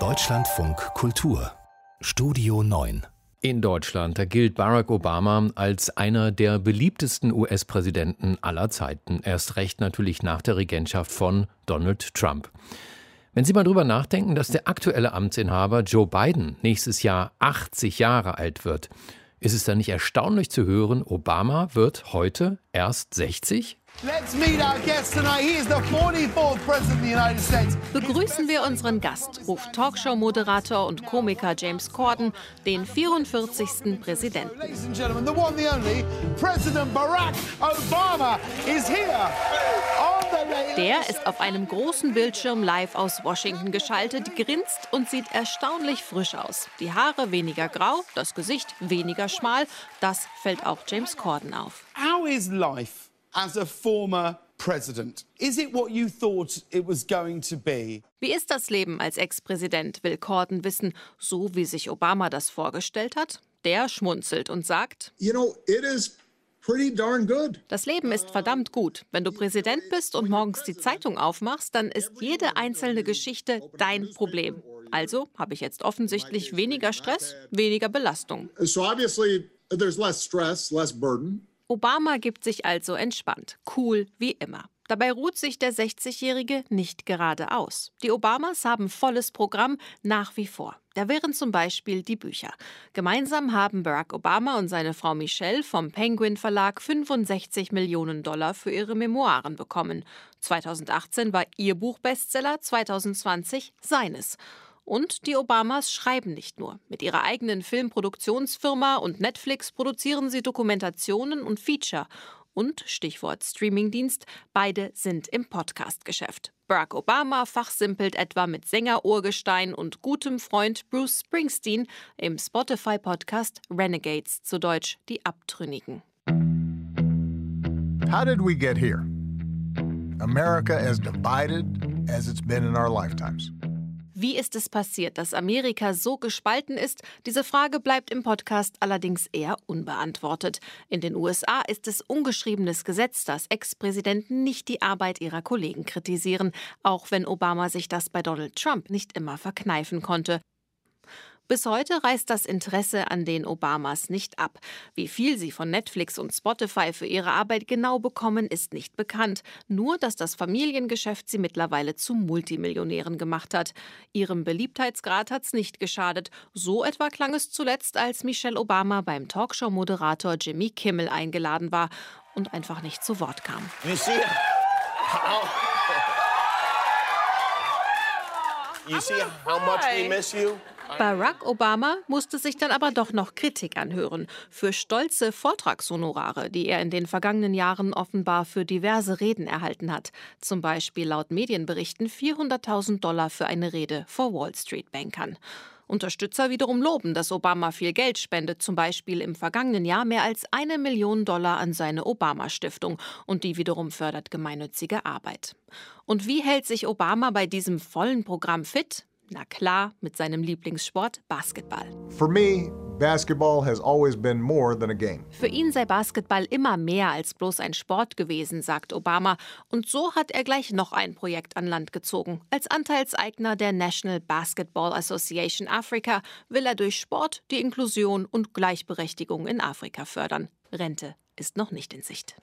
Deutschlandfunk Kultur Studio 9 in Deutschland, da gilt Barack Obama als einer der beliebtesten US-Präsidenten aller Zeiten. Erst recht natürlich nach der Regentschaft von Donald Trump. Wenn Sie mal drüber nachdenken, dass der aktuelle Amtsinhaber Joe Biden nächstes Jahr 80 Jahre alt wird, ist es dann nicht erstaunlich zu hören, Obama wird heute erst 60? Begrüßen wir unseren Gast, ruft Talkshow-Moderator und Komiker James Corden, den 44. Präsidenten. Der ist auf einem großen Bildschirm live aus Washington geschaltet, grinst und sieht erstaunlich frisch aus. Die Haare weniger grau, das Gesicht weniger schmal. Das fällt auch James Corden auf. How is life? As a former president. Is it what you thought it was going to be? Wie ist das Leben als Ex-Präsident, will Corden wissen, so wie sich Obama das vorgestellt hat? Der schmunzelt und sagt, you know, it is das Leben ist verdammt gut. Wenn du Präsident bist und morgens die Zeitung aufmachst, dann ist jede einzelne Geschichte dein Problem. Also habe ich jetzt offensichtlich weniger Stress, weniger Belastung. So obviously there's less stress, less burden. Obama gibt sich also entspannt, cool wie immer. Dabei ruht sich der 60-Jährige nicht gerade aus. Die Obamas haben volles Programm nach wie vor. Da wären zum Beispiel die Bücher. Gemeinsam haben Barack Obama und seine Frau Michelle vom Penguin Verlag 65 Millionen Dollar für ihre Memoiren bekommen. 2018 war ihr Buch Bestseller, 2020 seines. Und die Obamas schreiben nicht nur. Mit ihrer eigenen Filmproduktionsfirma und Netflix produzieren sie Dokumentationen und Feature. Und Stichwort Streamingdienst, beide sind im Podcast-Geschäft. Barack Obama fachsimpelt etwa mit Sänger-Urgestein und gutem Freund Bruce Springsteen im Spotify-Podcast Renegades, zu Deutsch die Abtrünnigen. How did we get here? America as divided as it's been in our lifetimes. Wie ist es passiert, dass Amerika so gespalten ist? Diese Frage bleibt im Podcast allerdings eher unbeantwortet. In den USA ist es ungeschriebenes Gesetz, dass Ex-Präsidenten nicht die Arbeit ihrer Kollegen kritisieren, auch wenn Obama sich das bei Donald Trump nicht immer verkneifen konnte. Bis heute reißt das Interesse an den Obamas nicht ab. Wie viel sie von Netflix und Spotify für ihre Arbeit genau bekommen, ist nicht bekannt. Nur, dass das Familiengeschäft sie mittlerweile zu Multimillionären gemacht hat. Ihrem Beliebtheitsgrad hat's nicht geschadet. So etwa klang es zuletzt, als Michelle Obama beim Talkshow-Moderator Jimmy Kimmel eingeladen war und einfach nicht zu Wort kam. You see how much we miss you? Barack Obama musste sich dann aber doch noch Kritik anhören für stolze Vortragshonorare, die er in den vergangenen Jahren offenbar für diverse Reden erhalten hat. Zum Beispiel laut Medienberichten 400.000 Dollar für eine Rede vor Wall Street Bankern. Unterstützer wiederum loben, dass Obama viel Geld spendet, zum Beispiel im vergangenen Jahr mehr als eine Million Dollar an seine Obama-Stiftung und die wiederum fördert gemeinnützige Arbeit. Und wie hält sich Obama bei diesem vollen Programm fit? Na klar, mit seinem Lieblingssport Basketball. For me, basketball has always been more than a game. Für ihn sei Basketball immer mehr als bloß ein Sport gewesen, sagt Obama. Und so hat er gleich noch ein Projekt an Land gezogen. Als Anteilseigner der National Basketball Association Africa will er durch Sport die Inklusion und Gleichberechtigung in Afrika fördern. Rente ist noch nicht in Sicht.